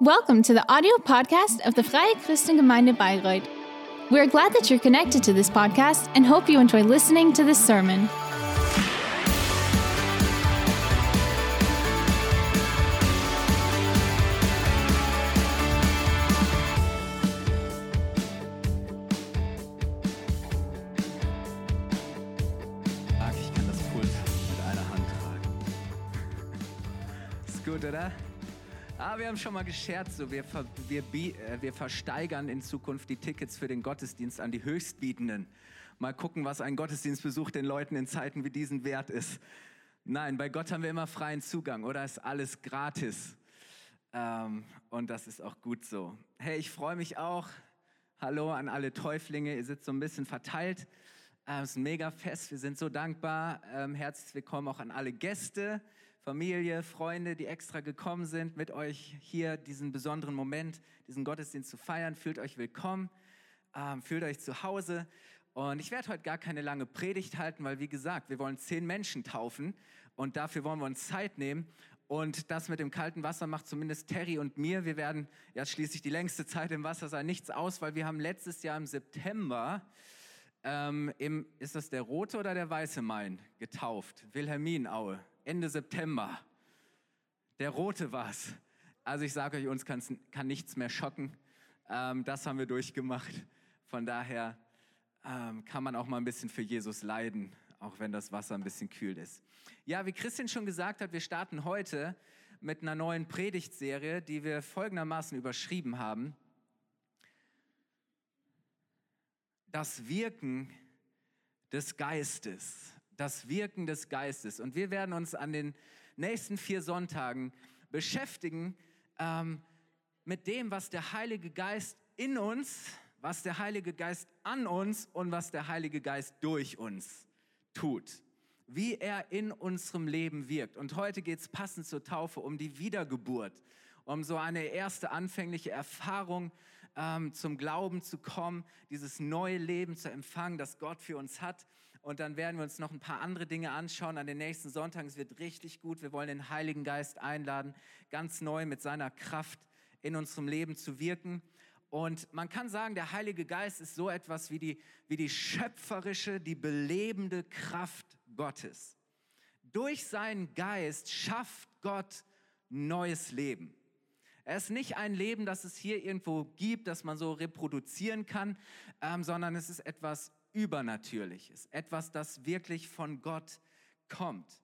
Welcome to the audio podcast of the Freie Christengemeinde Bayreuth. We're glad that you're connected to this podcast and hope you enjoy listening to this sermon. Wir haben schon mal gescherzt, so wir, ver, wir, äh, wir versteigern in Zukunft die Tickets für den Gottesdienst an die Höchstbietenden. Mal gucken, was ein Gottesdienstbesuch den Leuten in Zeiten wie diesen wert ist. Nein, bei Gott haben wir immer freien Zugang, oder? Ist alles gratis. Ähm, und das ist auch gut so. Hey, ich freue mich auch. Hallo an alle Täuflinge. Ihr sitzt so ein bisschen verteilt. Es ist ein mega Fest. Wir sind so dankbar. Ähm, herzlich willkommen auch an alle Gäste, Familie, Freunde, die extra gekommen sind, mit euch hier diesen besonderen Moment, diesen Gottesdienst zu feiern. Fühlt euch willkommen. Ähm, fühlt euch zu Hause. Und ich werde heute gar keine lange Predigt halten, weil wie gesagt, wir wollen zehn Menschen taufen und dafür wollen wir uns Zeit nehmen. Und das mit dem kalten Wasser macht zumindest Terry und mir. Wir werden ja schließlich die längste Zeit im Wasser sein, nichts aus, weil wir haben letztes Jahr im September ähm, im, ist das der rote oder der weiße Main getauft? Wilhelminaue, Ende September. Der rote war's. Also ich sage euch, uns kann nichts mehr schocken. Ähm, das haben wir durchgemacht. Von daher ähm, kann man auch mal ein bisschen für Jesus leiden, auch wenn das Wasser ein bisschen kühl ist. Ja, wie Christian schon gesagt hat, wir starten heute mit einer neuen Predigtserie, die wir folgendermaßen überschrieben haben. Das Wirken des Geistes. Das Wirken des Geistes. Und wir werden uns an den nächsten vier Sonntagen beschäftigen ähm, mit dem, was der Heilige Geist in uns, was der Heilige Geist an uns und was der Heilige Geist durch uns tut. Wie er in unserem Leben wirkt. Und heute geht es passend zur Taufe um die Wiedergeburt, um so eine erste anfängliche Erfahrung ähm, zum Glauben zu kommen, dieses neue Leben zu empfangen, das Gott für uns hat. Und dann werden wir uns noch ein paar andere Dinge anschauen an den nächsten Sonntagen. Es wird richtig gut. Wir wollen den Heiligen Geist einladen, ganz neu mit seiner Kraft in unserem Leben zu wirken. Und man kann sagen, der Heilige Geist ist so etwas wie die, wie die schöpferische, die belebende Kraft Gottes. Durch seinen Geist schafft Gott neues Leben. Er ist nicht ein Leben, das es hier irgendwo gibt, das man so reproduzieren kann, ähm, sondern es ist etwas Übernatürliches, etwas, das wirklich von Gott kommt.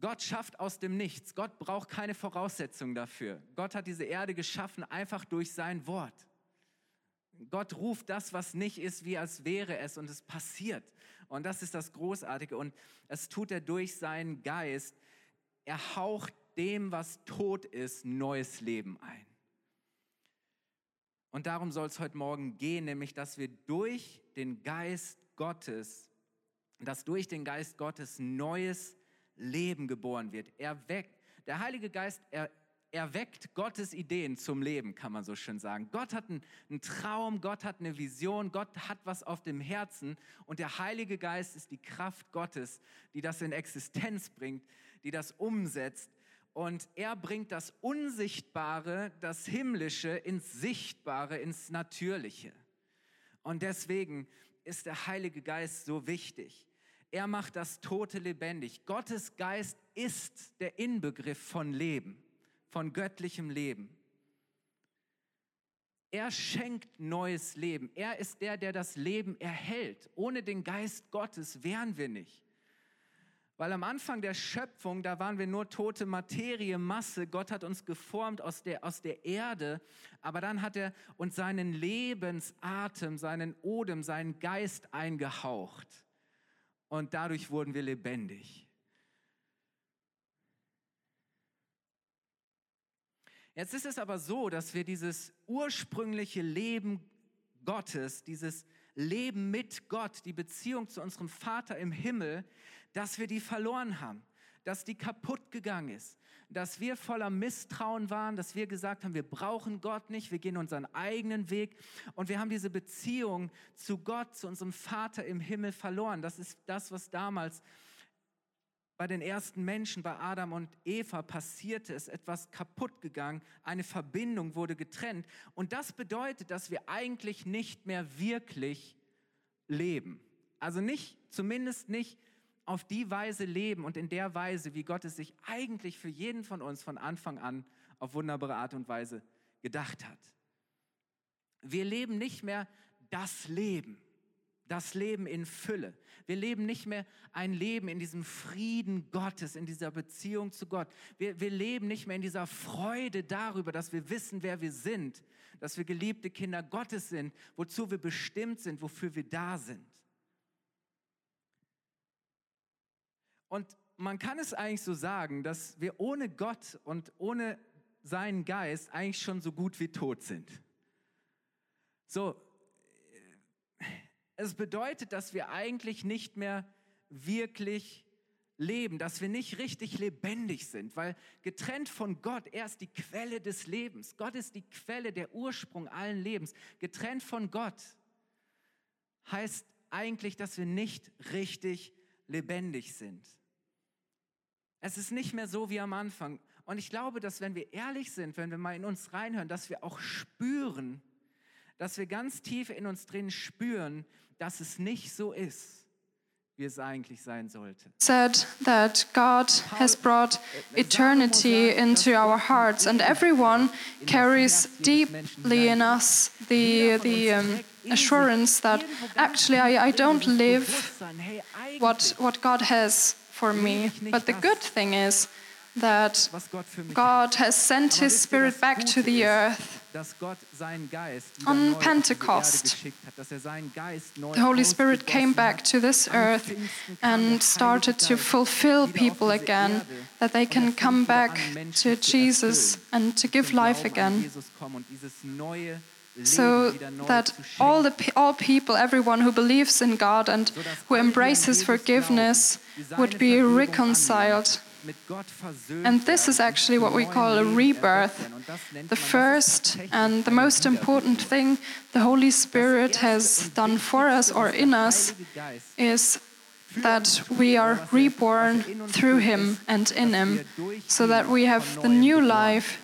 Gott schafft aus dem Nichts. Gott braucht keine Voraussetzungen dafür. Gott hat diese Erde geschaffen einfach durch sein Wort. Gott ruft das, was nicht ist, wie als wäre es und es passiert. Und das ist das Großartige. Und es tut er durch seinen Geist. Er haucht dem, was tot ist, neues Leben ein. Und darum soll es heute Morgen gehen, nämlich dass wir durch den Geist Gottes, dass durch den Geist Gottes neues Leben geboren wird. Er weckt, der Heilige Geist, er, er weckt Gottes Ideen zum Leben, kann man so schön sagen. Gott hat einen, einen Traum, Gott hat eine Vision, Gott hat was auf dem Herzen und der Heilige Geist ist die Kraft Gottes, die das in Existenz bringt, die das umsetzt und er bringt das Unsichtbare, das Himmlische ins Sichtbare, ins Natürliche. Und deswegen ist der Heilige Geist so wichtig. Er macht das Tote lebendig. Gottes Geist ist der Inbegriff von Leben, von göttlichem Leben. Er schenkt neues Leben. Er ist der, der das Leben erhält. Ohne den Geist Gottes wären wir nicht. Weil am Anfang der Schöpfung, da waren wir nur tote Materie, Masse. Gott hat uns geformt aus der, aus der Erde. Aber dann hat er uns seinen Lebensatem, seinen Odem, seinen Geist eingehaucht. Und dadurch wurden wir lebendig. Jetzt ist es aber so, dass wir dieses ursprüngliche Leben Gottes, dieses Leben mit Gott, die Beziehung zu unserem Vater im Himmel, dass wir die verloren haben, dass die kaputt gegangen ist, dass wir voller Misstrauen waren, dass wir gesagt haben, wir brauchen Gott nicht, wir gehen unseren eigenen Weg und wir haben diese Beziehung zu Gott, zu unserem Vater im Himmel verloren. Das ist das, was damals bei den ersten Menschen, bei Adam und Eva passierte, ist etwas kaputt gegangen, eine Verbindung wurde getrennt. Und das bedeutet, dass wir eigentlich nicht mehr wirklich leben. Also nicht, zumindest nicht auf die Weise leben und in der Weise, wie Gott es sich eigentlich für jeden von uns von Anfang an auf wunderbare Art und Weise gedacht hat. Wir leben nicht mehr das Leben das Leben in Fülle. Wir leben nicht mehr ein Leben in diesem Frieden Gottes, in dieser Beziehung zu Gott. Wir, wir leben nicht mehr in dieser Freude darüber, dass wir wissen, wer wir sind, dass wir geliebte Kinder Gottes sind, wozu wir bestimmt sind, wofür wir da sind. Und man kann es eigentlich so sagen, dass wir ohne Gott und ohne seinen Geist eigentlich schon so gut wie tot sind. So, es bedeutet, dass wir eigentlich nicht mehr wirklich leben, dass wir nicht richtig lebendig sind, weil getrennt von Gott, er ist die Quelle des Lebens. Gott ist die Quelle, der Ursprung allen Lebens. Getrennt von Gott heißt eigentlich, dass wir nicht richtig lebendig sind. Es ist nicht mehr so wie am Anfang. Und ich glaube, dass wenn wir ehrlich sind, wenn wir mal in uns reinhören, dass wir auch spüren, dass wir ganz tief in uns drin spüren, dass es nicht so ist, wie es eigentlich sein sollte. Said that God has brought eternity into our hearts, and everyone carries deeply in us the the um, assurance that actually I, I don't live what what God has for me. But the good thing is that God has sent His Spirit back to the earth on Pentecost, the Holy Spirit came back to this earth and started to fulfill people again, that they can come back to Jesus and to give life again. So that all, the, all people, everyone who believes in God and who embraces forgiveness, would be reconciled. and this is actually what we call a rebirth. The first and the most important thing the Holy Spirit has done for us or in us is that we are reborn through Him and in Him, so that we have the new life,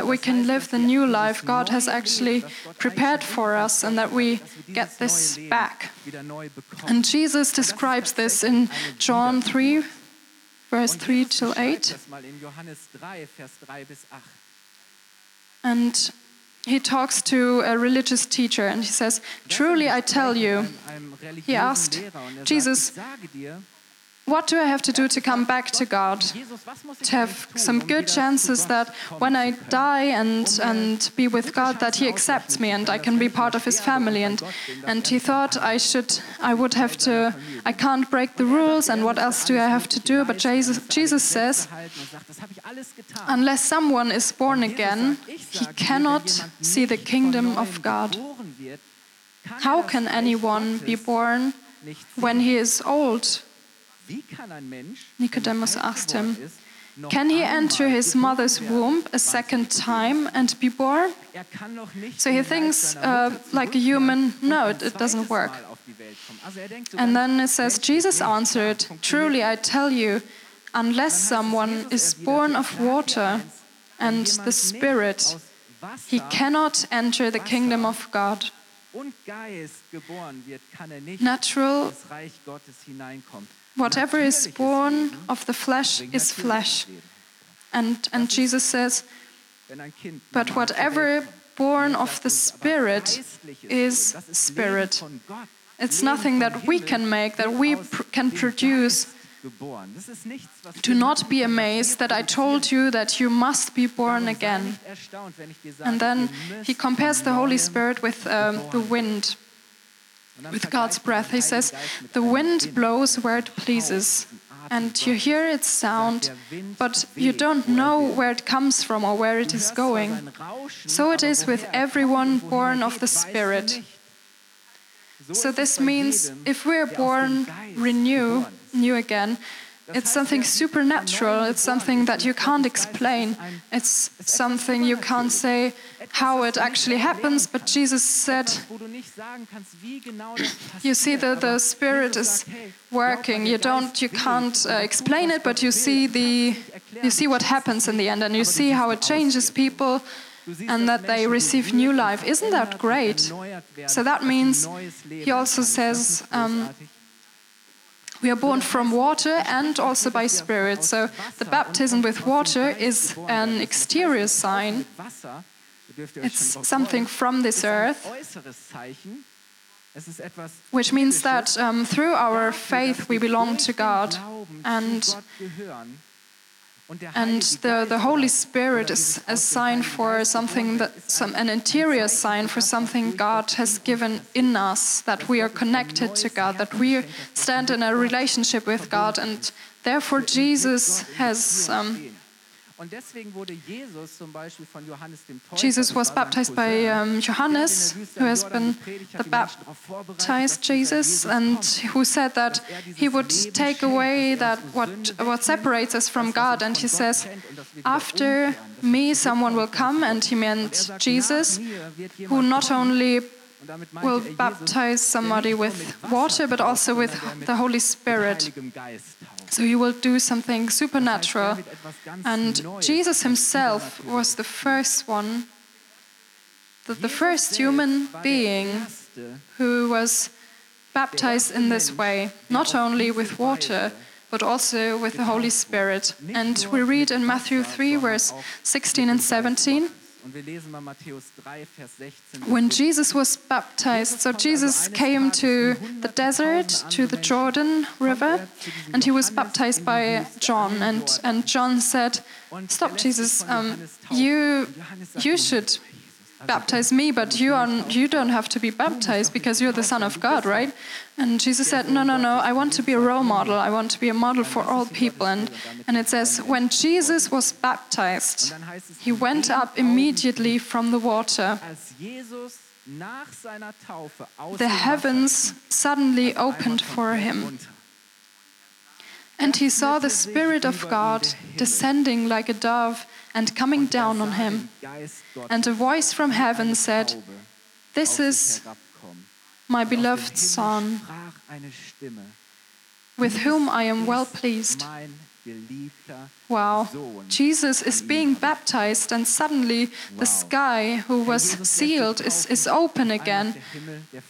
that we can live the new life God has actually prepared for us, and that we get this back. And Jesus describes this in John 3 verse 3 till 8. And he talks to a religious teacher and he says, Truly I tell you, he asked Jesus, what do I have to do to come back to God? To have some good chances that when I die and, and be with God, that He accepts me and I can be part of His family. And, and he thought I should, I would have to, I can't break the rules and what else do I have to do? But Jesus, Jesus says, unless someone is born again, he cannot see the kingdom of God. How can anyone be born when he is old? Nicodemus asked him, Can he enter his mother's womb a second time and be born? So he thinks, uh, like a human, no, it, it doesn't work. And then it says, Jesus answered, Truly I tell you, unless someone is born of water and the Spirit, he cannot enter the kingdom of God. Natural Whatever is born of the flesh is flesh. And, and Jesus says, but whatever born of the Spirit is Spirit. It's nothing that we can make, that we pr can produce. Do not be amazed that I told you that you must be born again. And then he compares the Holy Spirit with um, the wind with God's breath. He says, The wind blows where it pleases, and you hear its sound, but you don't know where it comes from or where it is going. So it is with everyone born of the Spirit. So this means if we're born renew, new again, it's something supernatural. It's something that you can't explain. It's something you can't say, how it actually happens, but Jesus said, you see that the Spirit is working. You don't, you can't uh, explain it, but you see the, you see what happens in the end, and you see how it changes people and that they receive new life. Isn't that great? So that means he also says um, we are born from water and also by spirit. So the baptism with water is an exterior sign. It's something from this earth. Which means that um, through our faith we belong to God and and the, the Holy Spirit is a sign for something that some an interior sign for something God has given in us that we are connected to God, that we stand in a relationship with God, and therefore Jesus has um, Jesus was baptized by um, Johannes, who has been the baptized Jesus, and who said that he would take away that what what separates us from God. And he says, "After me, someone will come," and he meant Jesus, who not only will baptize somebody with water, but also with the Holy Spirit. So he will do something supernatural. And Jesus himself was the first one, the, the first human being who was baptized in this way, not only with water, but also with the Holy Spirit. And we read in Matthew 3, verse 16 and 17. When Jesus was baptized, so Jesus came to the desert, to the Jordan River, and he was baptized by John. And, and John said, Stop, Jesus, um, you, you should baptize me, but you, are, you don't have to be baptized because you're the Son of God, right? And Jesus said, No, no, no, I want to be a role model. I want to be a model for all people. And, and it says, When Jesus was baptized, he went up immediately from the water. The heavens suddenly opened for him. And he saw the Spirit of God descending like a dove and coming down on him. And a voice from heaven said, This is my beloved Son, with whom I am well pleased. Wow. Jesus is being baptized, and suddenly the sky, who was sealed, is, is open again.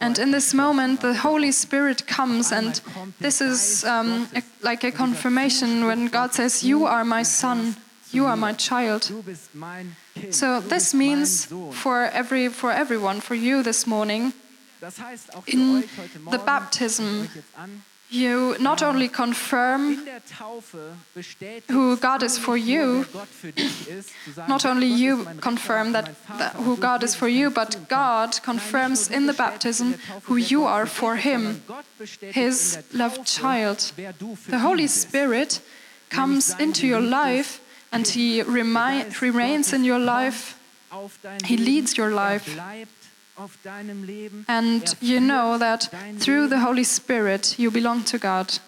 And in this moment, the Holy Spirit comes, and this is um, a, like a confirmation when God says, You are my Son, you are my child. So this means for every for everyone, for you this morning, in the baptism, you not only confirm who God is for you, not only you confirm that, that, who God is for you, but God confirms in the baptism who you are for Him, His loved child. The Holy Spirit comes into your life and He remains in your life. He leads your life. And you know that through the Holy Spirit you belong to God.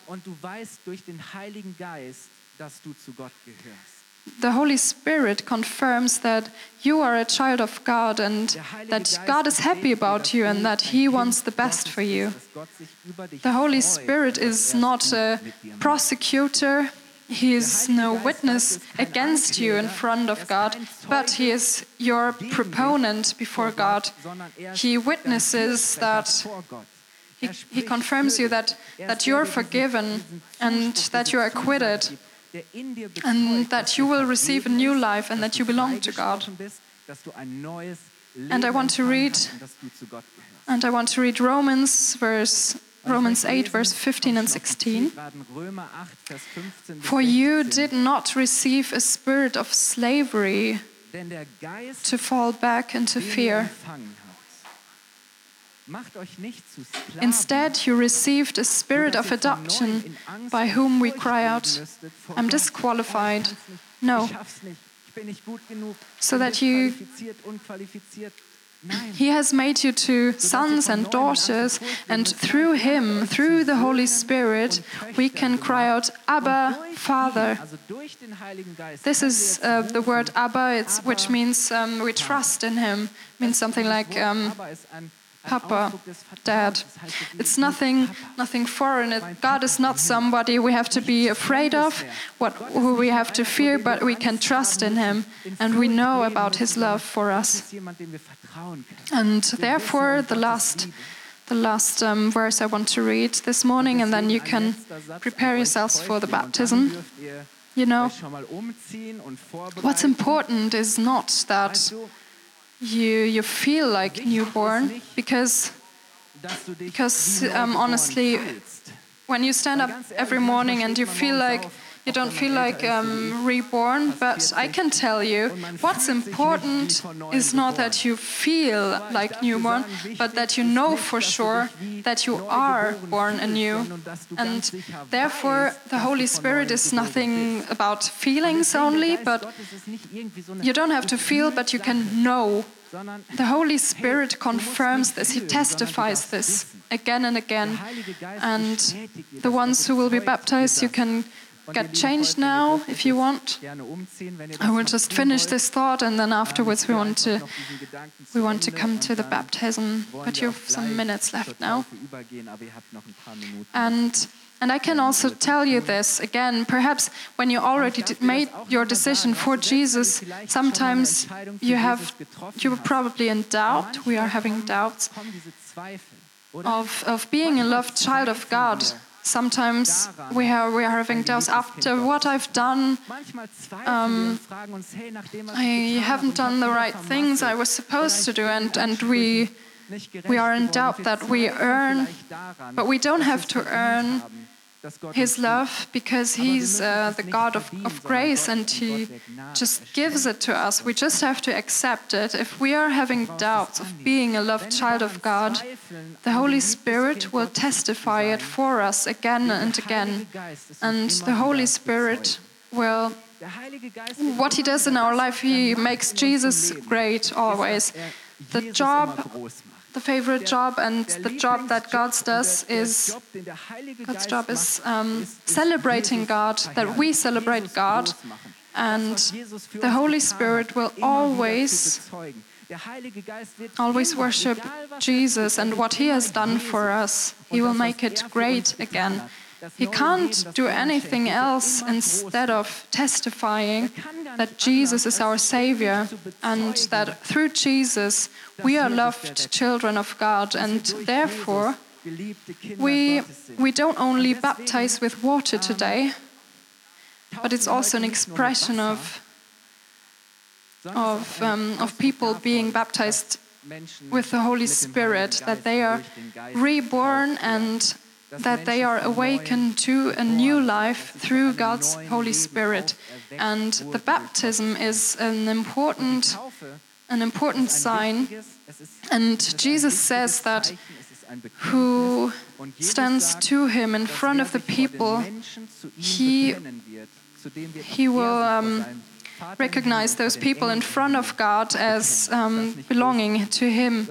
The Holy Spirit confirms that you are a child of God and that God is happy about you and that He wants the best for you. The Holy Spirit is not a prosecutor, he is no witness against you in front of God, but he is your proponent before God. He witnesses that he, he confirms you that, that you're forgiven and that you're acquitted and that you will receive a new life and that you belong to God. And I want to read and I want to read Romans verse Romans 8, verse 15 and 16. For you did not receive a spirit of slavery to fall back into fear. Instead, you received a spirit of adoption by whom we cry out, I'm disqualified. No. So that you He has made you to sons and daughters, and through Him, through the Holy Spirit, we can cry out, Abba, Father. This is uh, the word Abba, which means um, we trust in Him, means something like um, Papa, Dad. It's nothing, nothing foreign. God is not somebody we have to be afraid of, what, who we have to fear, but we can trust in Him, and we know about His love for us. And therefore, the last, the last um, verse I want to read this morning, and then you can prepare yourselves for the baptism. You know, what's important is not that you you feel like newborn because because um, honestly, when you stand up every morning and you feel like you don't feel like um, reborn, but I can tell you what's important is not that you feel like newborn, but that you know for sure that you are born anew. And therefore, the Holy Spirit is nothing about feelings only, but you don't have to feel, but you can know the Holy Spirit confirms this, He testifies this again and again. And the ones who will be baptized, you can get changed now if you want. I will just finish this thought and then afterwards we want to we want to come to the baptism, but you have some minutes left now. And and I can also tell you this again, perhaps when you already made your decision for Jesus, sometimes you have you're probably in doubt. We are having doubts of, of being a loved child of God. Sometimes we are, we are having doubts after what I've done. Um, I haven't done the right things I was supposed to do, and, and we, we are in doubt that we earn, but we don't have to earn his love because he's uh, the God of, of grace and he just gives it to us. We just have to accept it. If we are having doubts of being a loved child of God, the Holy Spirit will testify it for us again and again. And the Holy Spirit will what he does in our life, he makes Jesus great always. The job the favorite job and the job that God does is God's job is um, celebrating God, that we celebrate God, and the Holy Spirit will always always worship Jesus and what He has done for us. He will make it great again. He can't do anything else instead of testifying that Jesus is our Savior and that through Jesus we are loved children of God and therefore we, we don't only baptize with water today, but it's also an expression of, of, um, of people being baptized with the Holy Spirit, that they are reborn and that they are awakened to a new life through God's Holy Spirit. And the baptism is an important, an important sign. And Jesus says that who stands to him in front of the people, he, he will um, recognize those people in front of God as um, belonging to Him.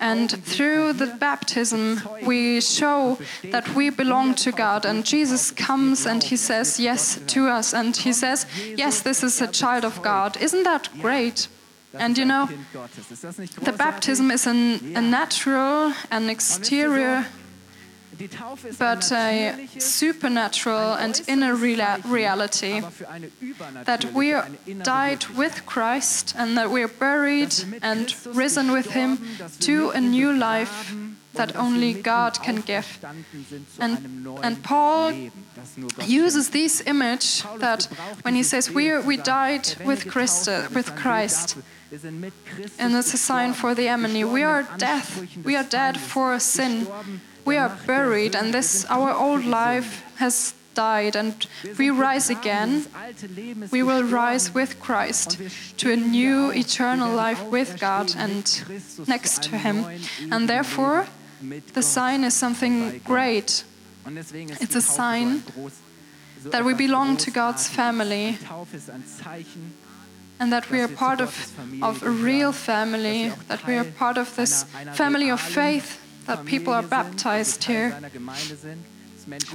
And through the baptism, we show that we belong to God. And Jesus comes and He says yes to us. And He says, Yes, this is a child of God. Isn't that great? And you know, the baptism is an, a natural and exterior but a supernatural and inner reality that we died with Christ and that we are buried and risen with Him to a new life that only God can give. And, and Paul uses this image that when he says we, we died with Christ, uh, with Christ, and it's a sign for the enemy. We are death. We are dead for sin we are buried and this our old life has died and we rise again. We will rise with christ to a new eternal life with god and next to him. And therefore the sign is something great. It's a sign that we belong to god's family and that we are part of, of a real family, that we are part of this family of faith, that people are baptized here.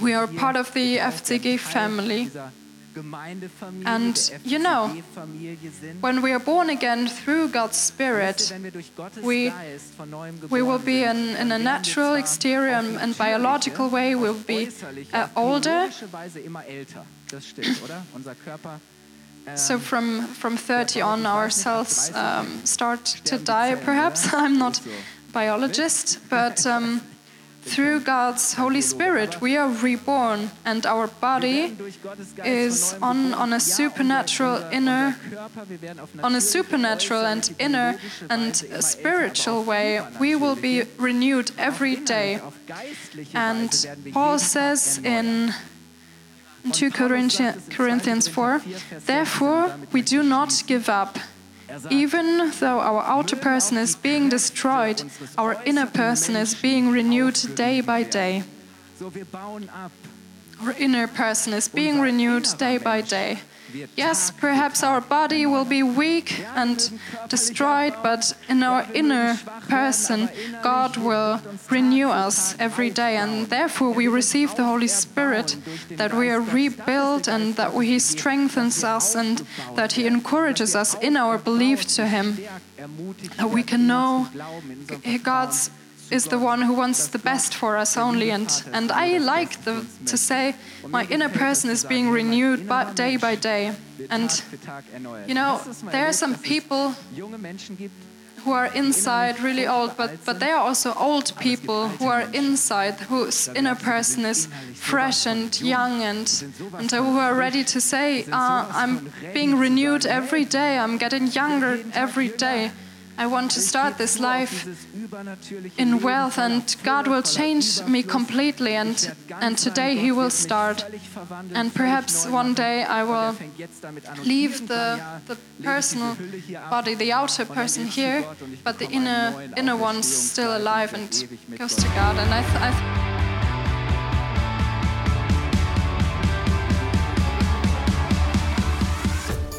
We are part of the FCG family. And you know, when we are born again through God's Spirit, we, we will be in, in a natural exterior and, biological way, we'll be uh, older. So from, from 30 on, our cells um, start to die, perhaps. I'm not biologist, but um, through God's Holy Spirit, we are reborn, and our body is on, on a supernatural inner, on a supernatural and inner and spiritual way. We will be renewed every day. And Paul says in 2 Corinthians 4 Therefore, we do not give up. Even though our outer person is being destroyed, our inner person is being renewed day by day. Our inner person is being renewed day by day. Yes, perhaps our body will be weak and destroyed, but in our inner person, God will renew us every day. And therefore, we receive the Holy Spirit, that we are rebuilt and that He strengthens us and that He encourages us in our belief to Him. That we can know God's is the one who wants the best for us only. And, and I like the, to say my inner person is being renewed by, day by day. And, you know, there are some people who are inside really old, but, but there are also old people who are inside, whose inner person is fresh and young and, and who are ready to say, uh, I'm being renewed every day, I'm getting younger every day. I want to start this life in wealth, and God will change me completely. And, and today He will start. And perhaps one day I will leave the, the personal body, the outer person here, but the inner, inner one's still alive and goes to God. And I, I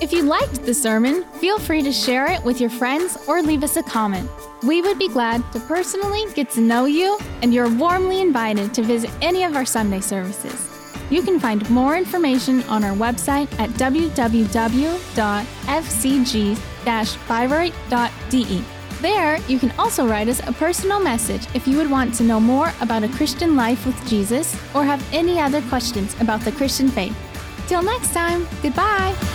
If you liked the sermon, feel free to share it with your friends or leave us a comment. We would be glad to personally get to know you, and you're warmly invited to visit any of our Sunday services. You can find more information on our website at www.fcg-bayreuth.de. There, you can also write us a personal message if you would want to know more about a Christian life with Jesus or have any other questions about the Christian faith. Till next time, goodbye!